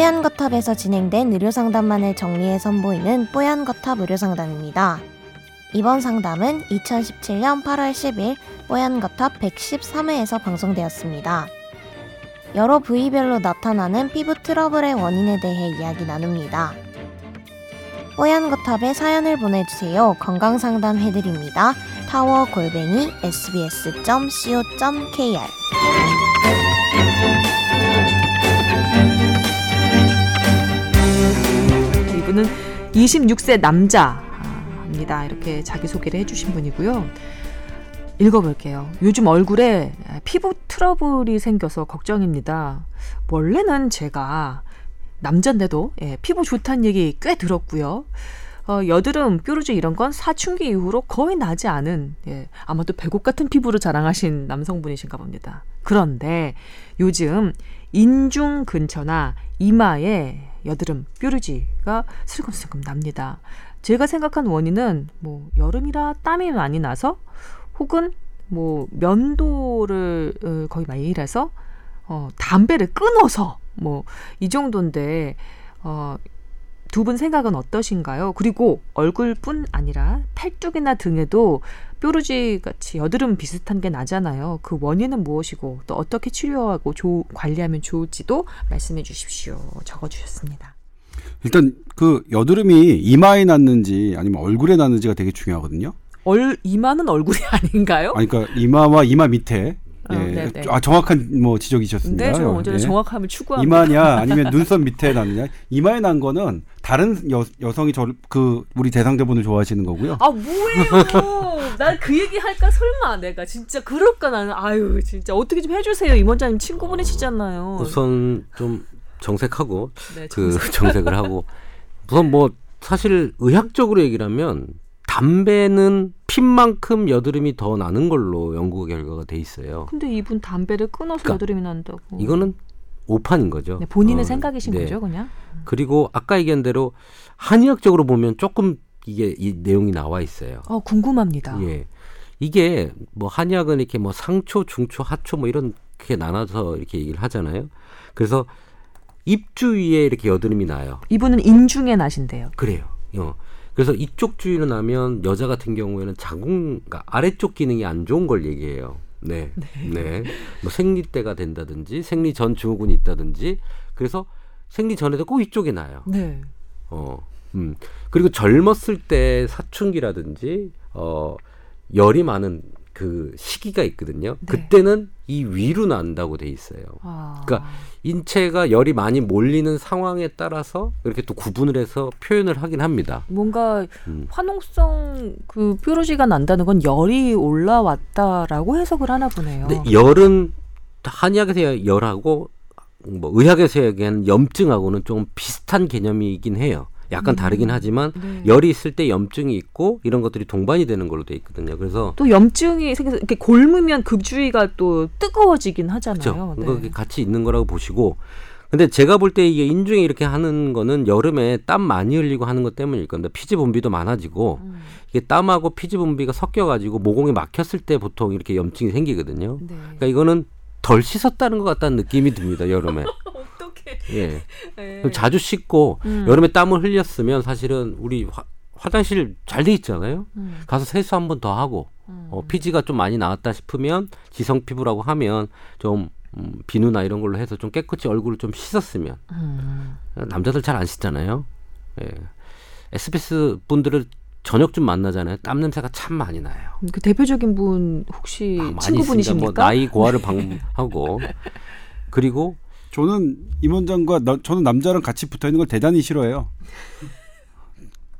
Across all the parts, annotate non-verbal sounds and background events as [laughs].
뽀얀 거탑에서 진행된 의료 상담만을 정리해 선보이는 뽀얀 거탑 의료 상담입니다. 이번 상담은 2017년 8월 10일 뽀얀 거탑 113회에서 방송되었습니다. 여러 부위별로 나타나는 피부 트러블의 원인에 대해 이야기 나눕니다. 뽀얀 거탑에 사연을 보내주세요. 건강 상담 해드립니다. 타워 골뱅이 sbs.co.kr 이분은 26세 남자입니다. 이렇게 자기소개를 해주신 분이고요. 읽어볼게요. 요즘 얼굴에 피부 트러블이 생겨서 걱정입니다. 원래는 제가 남잔데도 예, 피부 좋다는 얘기 꽤 들었고요. 어, 여드름, 뾰루지 이런 건 사춘기 이후로 거의 나지 않은 예, 아마도 배곡 같은 피부를 자랑하신 남성분이신가 봅니다. 그런데 요즘 인중 근처나 이마에 여드름, 뾰루지가 슬금슬금 납니다. 제가 생각한 원인은 뭐 여름이라 땀이 많이 나서 혹은 뭐 면도를 어, 거의 많이 일해서 어, 담배를 끊어서 뭐 이 정도인데 어, 두 분 생각은 어떠신가요? 그리고 얼굴뿐 아니라 팔뚝이나 등에도 뾰루지 같이 여드름 비슷한 게 나잖아요. 그 원인은 무엇이고 또 어떻게 치료하고 조, 관리하면 좋을지도 말씀해 주십시오. 적어 주셨습니다. 일단 그 여드름이 이마에 났는지 아니면 얼굴에 났는지가 되게 중요하거든요. 얼 이마는 얼굴이 [laughs] 아닌가요? 아니 그러니까 이마와 이마 밑에 어, 예. 네네. 아 정확한 뭐 지적이셨습니다. 네, 저 언제나 예. 정확함을 추구합니다. 이마냐 아니면 눈썹 밑에 났느냐 이마에 난 거는 다른 여, 여성이 저를 그 우리 대상자분을 좋아하시는 거고요. 아 뭐예요? 난 그 얘기 할까 설마 내가 진짜 그럴까 나는 아유 진짜 어떻게 좀 해주세요 임원장님 친구분이시잖아요. 우선 좀 정색하고 네, 그 정색. [laughs] 정색을 하고 우선 뭐 사실 의학적으로 얘기를 하면 담배는 핀만큼 여드름이 더 나는 걸로 연구 결과가 돼 있어요. 근데 이분 담배를 끊어서 그러니까 여드름이 난다고. 이거는 오판인 거죠. 네, 본인의 어, 생각이신 네. 거죠, 그냥? 그리고 아까 얘기한 대로 한의학적으로 보면 조금 이게 이 내용이 나와 있어요. 어 궁금합니다. 예. 이게 뭐 한의학은 이렇게 뭐 상초, 중초, 하초 뭐 이렇게 나눠서 이렇게 얘기를 하잖아요. 그래서 입 주위에 이렇게 여드름이 나요. 이분은 인중에 나신대요. 그래요. 어. 그래서 이쪽 주위로 나면 여자 같은 경우에는 자궁, 그러니까 아래쪽 기능이 안 좋은 걸 얘기해요. 네. 네. 뭐 생리 때가 된다든지 생리 전 증후군이 있다든지 그래서 생리 전에도 꼭 이쪽에 나요. 네. 어. 음. 그리고 젊었을 때 사춘기라든지 어 열이 많은 그 시기가 있거든요. 네. 그때는 이 위로 난다고 돼 있어요. 아. 그러니까 인체가 열이 많이 몰리는 상황에 따라서 이렇게 또 구분을 해서 표현을 하긴 합니다. 뭔가 음. 화농성 그 뾰루지가 난다는 건 열이 올라왔다라고 해석을 하나 보네요. 근데 열은 한의학에서 열하고 뭐 의학에서 얘기하는 염증하고는 좀 비슷한 개념이긴 해요. 약간 다르긴 하지만 네. 열이 있을 때 염증이 있고 이런 것들이 동반이 되는 걸로 돼 있거든요. 그래서 또 염증이 생겨서 이렇게 골무면 그 주위가 또 뜨거워지긴 하잖아요. 그렇죠. 네. 같이 있는 거라고 보시고. 근데 제가 볼 때 이게 인중에 이렇게 하는 거는 여름에 땀 많이 흘리고 하는 것 때문일 건데 피지 분비도 많아지고 음. 이게 땀하고 피지 분비가 섞여 가지고 모공이 막혔을 때 보통 이렇게 염증이 생기거든요. 네. 그러니까 이거는 덜 씻었다는 것 같다는 느낌이 듭니다. 여름에. [laughs] 예. [laughs] 네. 자주 씻고 음. 여름에 땀을 흘렸으면 사실은 우리 화, 화장실 잘 돼 있잖아요. 음. 가서 세수 한 번 더 하고 음. 어, 피지가 좀 많이 나왔다 싶으면 지성 피부라고 하면 좀 음, 비누나 이런 걸로 해서 좀 깨끗이 얼굴을 좀 씻었으면 음. 남자들 잘 안 씻잖아요. 예. SBS 분들을 저녁 좀 만나잖아요. 땀 냄새가 참 많이 나요. 그 대표적인 분 혹시 아. 친구분이십니까? 뭐 나이 [laughs] 고하를 방하고 그리고 저는 임원장과 나- 저는 남자랑 같이 붙어 있는 걸 대단히 싫어해요.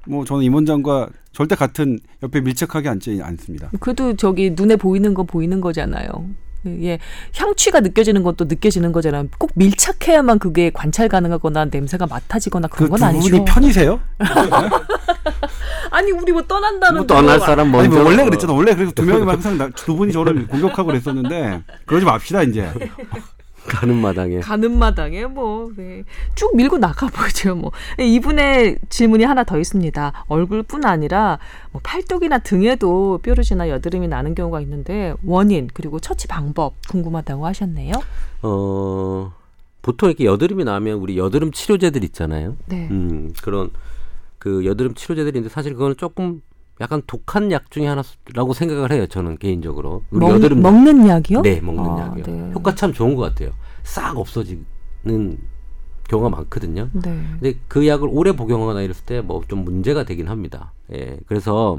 뭐 저는 임원장과 절대 같은 옆에 밀착하게 앉지 않습니다. 그래도 저기 눈에 보이는 건 보이는 거잖아요. 예, 향취가 느껴지는 것도 느껴지는 거잖아요. 꼭 밀착해야만 그게 관찰 가능하거나 냄새가 맡아지거나 그 그런 두건 아니죠. 분이 편이세요? [laughs] 아니 우리 뭐 떠난다는 뭐 떠날 사람 아니 먼저 뭐 원래 그랬잖아. 원래 그래서 두 명이 항상 나- 두 분이 저를 공격하고 그랬었는데 그러지 맙시다 이제. 가는 마당에 가는 마당에 뭐쭉 밀고 나가보죠. 뭐 이분의 질문이 하나 더 있습니다. 얼굴뿐 아니라 뭐 팔뚝이나 등에도 뾰루지나 여드름이 나는 경우가 있는데 원인 그리고 처치 방법 궁금하다고 하셨네요. 어 보통 이렇게 여드름이 나면 우리 여드름 치료제들 있잖아요. 네. 음, 그런 그 여드름 치료제들인데 사실 그거는 조금 약간 독한 약 중에 하나라고 생각을 해요. 저는 개인적으로. 먹, 여드름 먹는 약이요? 네, 먹는 아, 약이요. 네. 효과 참 좋은 것 같아요. 싹 없어지는 경우가 많거든요. 네. 근데 그 약을 오래 복용하거나 이랬을 때 뭐 좀 문제가 되긴 합니다. 예. 그래서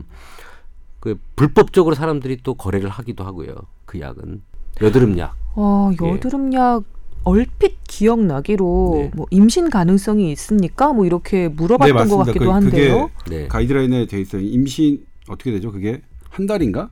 그 불법적으로 사람들이 또 거래를 하기도 하고요. 그 약은 여드름 약. 어, 예. 여드름약 얼핏 기억나기로 네. 뭐 임신 가능성이 있습니까? 뭐 이렇게 물어봤던 네, 것. 같기도 그- 한데요. 네. 가이드라인에 돼 있어요. 임신 어떻게 되죠? 그게 한 달인가?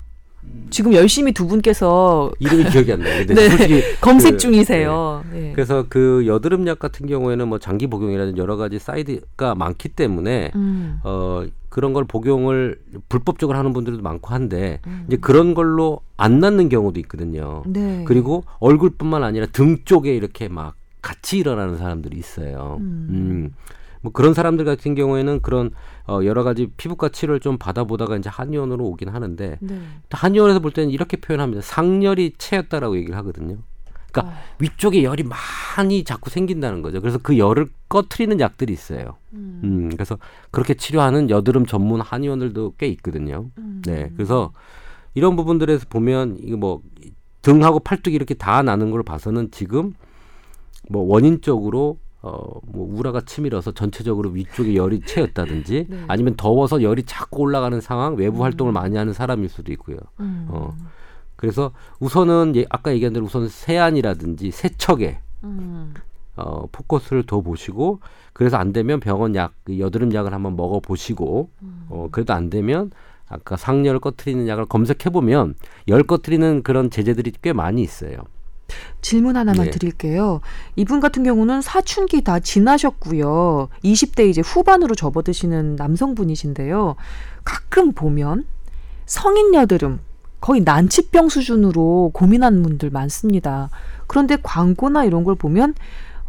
지금 열심히 두 분께서 이름이 기억이 안 나요. [laughs] 네. 솔직히 검색 그- 중이세요. 네. 그래서 그 여드름 약 같은 경우에는 뭐 장기 복용이라든지 여러 가지 사이드가 많기 때문에 음. 어 그런 걸 복용을 불법적으로 하는 분들도 많고 한데 음. 이제 그런 걸로 안 낫는 경우도 있거든요. 네. 그리고 얼굴뿐만 아니라 등 쪽에 이렇게 막 같이 일어나는 사람들이 있어요. 음. 음. 뭐 그런 사람들 같은 경우에는 그런 어 여러 가지 피부과 치료를 좀 받아보다가 이제 한의원으로 오긴 하는데 네. 한의원에서 볼 때는 이렇게 표현합니다. 상열이 채였다라고 얘기를 하거든요. 그러니까 아. 위쪽에 열이 많이 자꾸 생긴다는 거죠. 그래서 그 열을 꺼트리는 약들이 있어요. 음. 음, 그래서 그렇게 치료하는 여드름 전문 한의원들도 꽤 있거든요. 음. 네, 그래서 이런 부분들에서 보면 이거 뭐 등하고 팔뚝이 이렇게 다 나는 걸 봐서는 지금 뭐 원인적으로 어 뭐 우라가 치밀어서 전체적으로 위쪽에 열이 채였다든지 [laughs] 네. 아니면 더워서 열이 자꾸 올라가는 상황 외부 활동을 많이 하는 사람일 수도 있고요. 음. 어. 그래서 우선은 예, 아까 얘기한 대로 우선 세안이라든지 세척에 음. 어, 포커스를 더 보시고 그래서 안 되면 병원 약, 그 여드름 약을 한번 먹어 보시고 어, 그래도 안 되면 아까 상열을 꺼트리는 약을 검색해 보면 열 꺼트리는 그런 제재들이 꽤 많이 있어요. 질문 하나만 네. 드릴게요. 이분 같은 경우는 사춘기 다 지나셨고요. 20대 이제 후반으로 접어드시는 남성분이신데요. 가끔 보면 성인 여드름 거의 난치병 수준으로 고민하는 분들 많습니다. 그런데 광고나 이런 걸 보면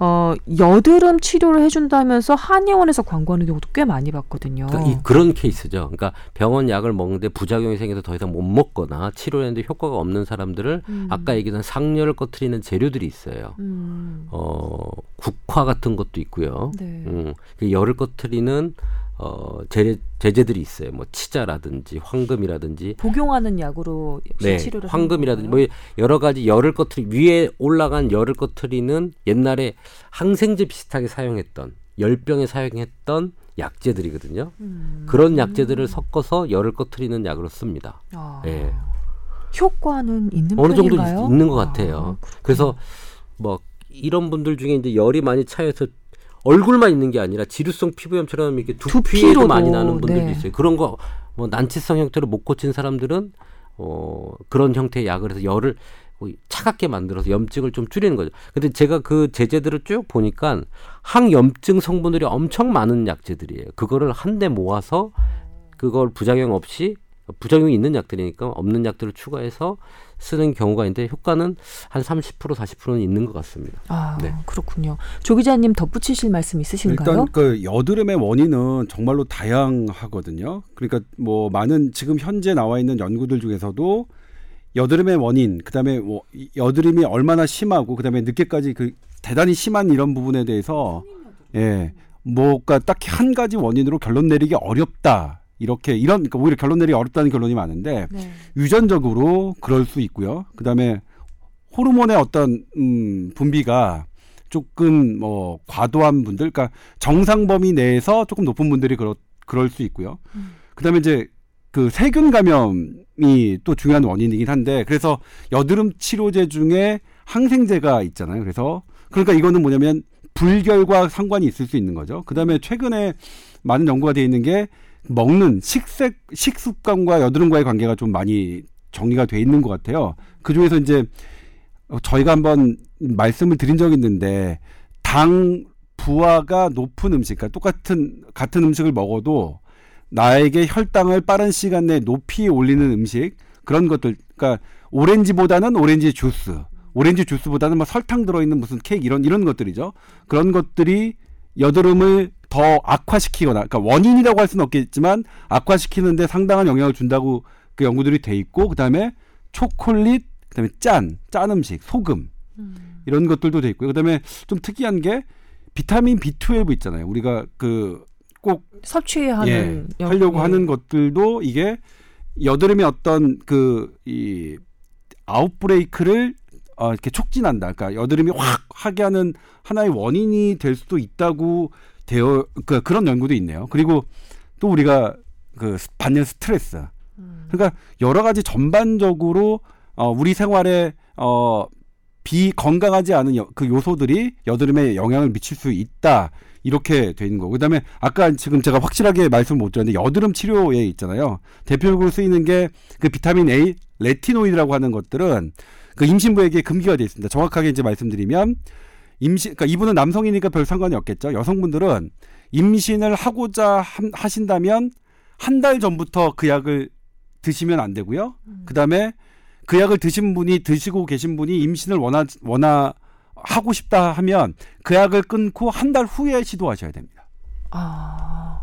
어, 여드름 치료를 해준다면서 한의원에서 광고하는 경우도 꽤 많이 봤거든요. 그러니까 이, 그런 케이스죠. 그러니까 병원 약을 먹는데 부작용이 생겨서 더 이상 못 먹거나 치료했는데 효과가 없는 사람들을 음. 아까 얘기한 상열을 꺼트리는 재료들이 있어요. 음. 어, 국화 같은 것도 있고요. 네. 음, 그 열을 꺼트리는 어, 제, 제재들이 있어요. 뭐 치자라든지 황금이라든지 복용하는 약으로 네, 치료를 황금이라든지? 뭐 여러 가지 열을 꺼트리 위에 올라간 열을 꺼트리는 옛날에 항생제 비슷하게 사용했던 열병에 사용했던 약제들이거든요. 음. 그런 약제들을 섞어서 열을 꺼트리는 약으로 씁니다. 아. 예. 효과는 있는 어느 정도 편인가요? 있, 는것 아, 같아요. 그래서 뭐 이런 분들 중에 이제 열이 많이 차여서 얼굴만 있는 게 아니라 지루성 피부염처럼 이렇게 두피로도, 많이 나는 분들도 네. 있어요. 그런 거 뭐 난치성 형태로 못 고친 사람들은 어 그런 형태의 약을 해서 열을 차갑게 만들어서 염증을 좀 줄이는 거죠. 근데 제가 그 제재들을 쭉 보니까 항염증 성분들이 엄청 많은 약제들이에요. 그거를 한데 모아서 그걸 부작용 없이 부작용이 있는 약들이니까 없는 약들을 추가해서 쓰는 경우가 있는데 효과는 한 30% 40%는 있는 것 같습니다. 아, 네. 그렇군요. 조 기자님 덧붙이실 말씀 있으신가요? 일단 그 여드름의 원인은 정말로 다양하거든요. 그러니까 뭐 많은 지금 현재 나와 있는 연구들 중에서도 여드름의 원인, 그다음에 뭐이 여드름이 얼마나 심하고 그다음에 늦게까지 그 대단히 심한 이런 부분에 대해서 예, 뭐가 딱히 한 가지 원인으로 결론 내리기 어렵다. 이렇게 이런 그러니까 오히려 결론 내리기 어렵다는 결론이 많은데 네. 유전적으로 그럴 수 있고요. 그다음에 호르몬의 어떤 음, 분비가 조금 뭐 과도한 분들, 그러니까 정상 범위 내에서 조금 높은 분들이 그럴 그럴 수 있고요. 음. 그다음에 이제 그 세균 감염이 또 중요한 원인이긴 한데 그래서 여드름 치료제 중에 항생제가 있잖아요. 그래서 그러니까 이거는 뭐냐면 불결과 상관이 있을 수 있는 거죠. 그다음에 최근에 많은 연구가 되어 있는 게 먹는 식색 식습관과 여드름과의 관계가 좀 많이 정리가 돼 있는 것 같아요. 그 중에서 이제 어, 저희가 한번 말씀을 드린 적이 있는데 당 부하가 높은 음식, 그러니까 똑같은 같은 음식을 먹어도 나에게 혈당을 빠른 시간 내에 높이 올리는 음식 그런 것들, 그러니까 오렌지보다는 오렌지 주스, 오렌지 주스보다는 뭐 설탕 들어있는 무슨 케이크 이런 이런 것들이죠. 그런 것들이 여드름을 더 악화시키거나, 그러니까 원인이라고 할 수는 없겠지만 악화시키는데 상당한 영향을 준다고 그 연구들이 돼 있고, 그 다음에 초콜릿, 그 다음에 짠, 짠 음식, 소금, 음. 이런 것들도 돼 있고요. 그다음에 좀 특이한 게 비타민 B12 있잖아요. 우리가 그 꼭 섭취해야 하는 예, 영- 하려고 예. 하는 것들도 이게 여드름의 어떤 그 이 아웃브레이크를 어, 이렇게 촉진한다. 그러니까 여드름이 확 하게 하는 하나의 원인이 될 수도 있다고 되어 그 그런 연구도 있네요. 그리고 또 우리가 그 스- 받는 스트레스. 음. 그러니까 여러 가지 전반적으로 어, 우리 생활에 어, 비건강하지 않은 여, 그 요소들이 여드름에 영향을 미칠 수 있다. 이렇게 돼 있는 거고. 그다음에 아까 지금 제가 확실하게 말씀 못 드렸는데 여드름 치료에 있잖아요. 대표적으로 쓰이는 게 그 비타민 A, 레티노이드라고 하는 것들은 그 임신부에게 금기가 돼 있습니다. 정확하게 이제 말씀드리면 임신 그러니까 이분은 남성이니까 별 상관이 없겠죠. 여성분들은 임신을 하고자 함- 하신다면 한 달 전부터 그 약을 드시면 안 되고요. 그다음에 그 약을 드신 분이 드시고 계신 분이 임신을 원하 원하 하고 싶다 하면 그 약을 끊고 한 달 후에 시도하셔야 됩니다. 아,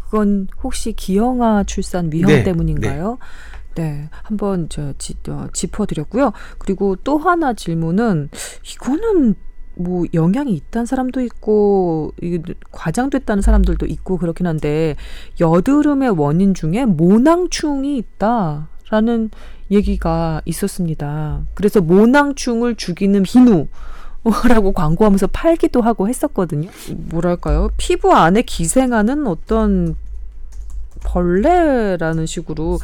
그건 혹시 기형아 출산 위험 네, 때문인가요? 네, 한번 저 지, 어, 짚어드렸고요. 그리고 또 하나 질문은 이거는 뭐 영향이 있다는 사람도 있고 과장됐다는 사람들도 있고 그렇긴 한데 여드름의 원인 중에 모낭충이 있다라는 얘기가 있었습니다. 그래서 모낭충을 죽이는 비누 라고 [laughs] 광고하면서 팔기도 하고 했었거든요. 뭐랄까요? 피부 안에 기생하는 어떤 벌레라는 식으로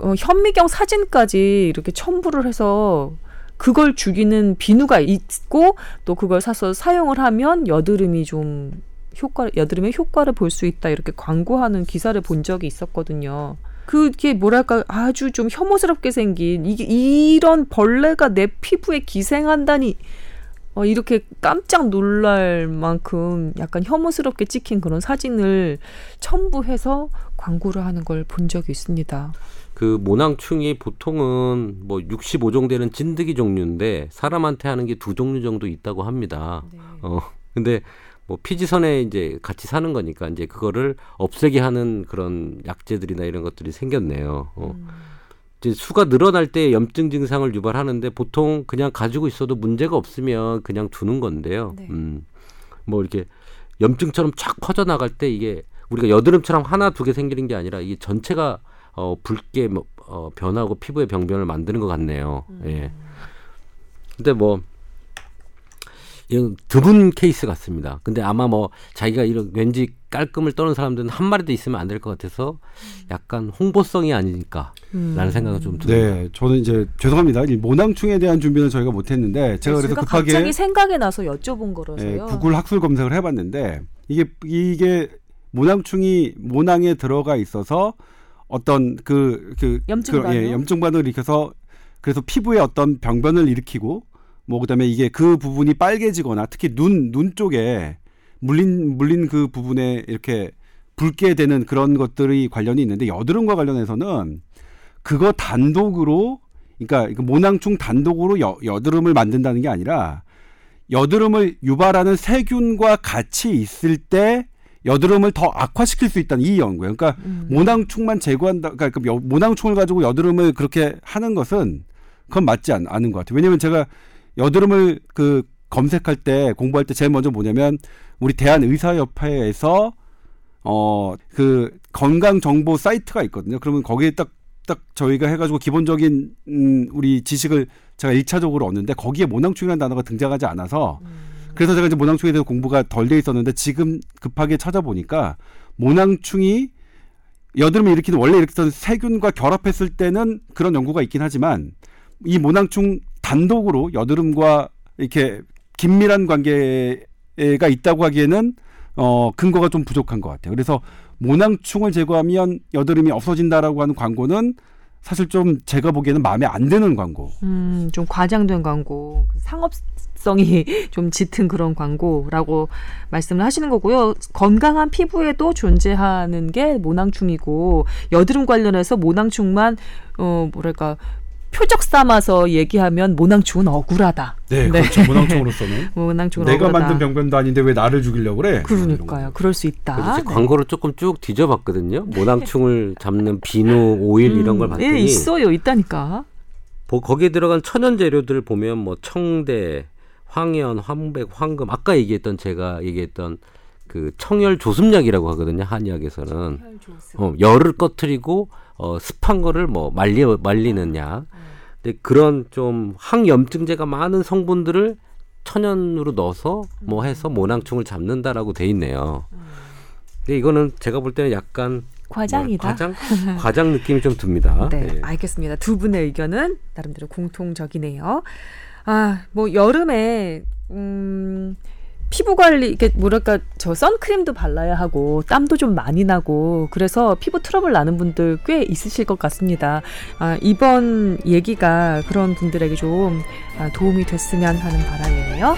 어, 현미경 사진까지 이렇게 첨부를 해서 그걸 죽이는 비누가 있고 또 그걸 사서 사용을 하면 여드름이 좀 효과 여드름의 효과를 볼 수 있다 이렇게 광고하는 기사를 본 적이 있었거든요. 그게 뭐랄까 아주 좀 혐오스럽게 생긴 이게 이런 벌레가 내 피부에 기생한다니 어, 이렇게 깜짝 놀랄 만큼 약간 혐오스럽게 찍힌 그런 사진을 첨부해서 광고를 하는 걸 본 적이 있습니다. 그 모낭충이 보통은 뭐 65종 되는 진드기 종류인데 사람한테 하는 게 두 종류 정도 있다고 합니다. 어 근데 뭐 피지선에 이제 같이 사는 거니까 이제 그거를 없애게 하는 그런 약재들이나 이런 것들이 생겼네요. 어. 이제 수가 늘어날 때 염증 증상을 유발하는데 보통 그냥 가지고 있어도 문제가 없으면 그냥 두는 건데요. 네. 음. 뭐 이렇게 염증처럼 쫙 퍼져 나갈 때 이게 우리가 여드름처럼 하나 두 개 생기는 게 아니라 이게 전체가 어 붉게 뭐, 어 변하고 피부에 병변을 만드는 것 같네요. 예. 근데 뭐 이건 드문 케이스 같습니다. 근데 아마 뭐 자기가 이런 왠지 깔끔을 떠는 사람들은 한 마리도 있으면 안 될 것 같아서 약간 홍보성이 아닐까라는 음. 생각은 좀 듭니다. 네, 저는 이제 죄송합니다. 이 모낭충에 대한 준비는 저희가 못했는데 제가 그래서 급하게 갑자기 생각이 나서 여쭤본 거라서요. 예, 구글 학술 검색을 해봤는데 이게 이게 모낭충이 모낭에 들어가 있어서 어떤 그, 그, 염증 그, 반응? 예, 염증 반응을 일으켜서 그래서 피부에 어떤 병변을 일으키고 뭐 그다음에 이게 그 부분이 빨개지거나 특히 눈눈 쪽에 물린 물린 그 부분에 이렇게 붉게 되는 그런 것들이 관련이 있는데 여드름과 관련해서는 그거 단독으로 그러니까 모낭충 단독으로 여, 여드름을 만든다는 게 아니라 여드름을 유발하는 세균과 같이 있을 때 여드름을 더 악화시킬 수 있다는 이 연구예요. 그러니까 음. 모낭충만 제거한다. 그러니까 여- 모낭충을 가지고 여드름을 그렇게 하는 것은 그건 맞지 않, 않은 것 같아요. 왜냐하면 제가 여드름을 그 검색할 때 공부할 때 제일 먼저 뭐냐면 우리 대한의사협회에서 어 그 건강 정보 사이트가 있거든요. 그러면 거기에 딱 딱 저희가 해가지고 기본적인 음, 우리 지식을 제가 일차적으로 얻는데 거기에 모낭충이라는 단어가 등장하지 않아서 그래서 제가 이제 모낭충에 대해서 공부가 덜 돼 있었는데 지금 급하게 찾아보니까 모낭충이 여드름을 일으키는 원래 일으키던 세균과 결합했을 때는 그런 연구가 있긴 하지만 이 모낭충 단독으로 여드름과 이렇게 긴밀한 관계가 있다고 하기에는 어 근거가 좀 부족한 것 같아요. 그래서 모낭충을 제거하면 여드름이 없어진다라고 하는 광고는 사실 좀 제가 보기에는 마음에 안 드는 광고. 음, 좀 과장된 광고, 그 상업성이 [laughs] 좀 짙은 그런 광고라고 말씀을 하시는 거고요. 건강한 피부에도 존재하는 게 모낭충이고 여드름 관련해서 모낭충만 어 뭐랄까 표적 삼아서 얘기하면 모낭충은 억울하다. 네, 네. 그렇죠. [laughs] 모낭충으로서는 모낭충은 내가 억울하다. 만든 병변도 아닌데 왜 나를 죽이려고 그래? 그러니까요. 그럴 수 있다. 이제 광고를 조금 쭉 뒤져봤거든요. 모낭충을 [laughs] 잡는 비누, 오일 이런 걸 음, 봤더니 예, 있어요. 있다니까. 보- 거기에 들어간 천연 재료들 보면 뭐 청대, 황연, 황백, 황금 아까 얘기했던 제가 얘기했던 그 청열 조습약이라고 하거든요 한의학에서는 어, 열을 꺼트리고 어, 습한 거를 뭐 말리 말리는 약. 근데 그런 좀 항염증제가 많은 성분들을 천연으로 넣어서 뭐 해서 모낭충을 잡는다라고 돼 있네요. 근데 이거는 제가 볼 때는 약간 과장이다. 뭐 과장 과장 느낌이 좀 듭니다. [laughs] 네, 예. 알겠습니다. 두 분의 의견은 나름대로 공통적이네요. 아, 뭐 여름에 음 피부 관리 이게 뭐랄까 저 선크림도 발라야 하고 땀도 좀 많이 나고 그래서 피부 트러블 나는 분들 꽤 있으실 것 같습니다. 아, 이번 얘기가 그런 분들에게 좀 아, 도움이 됐으면 하는 바람이네요.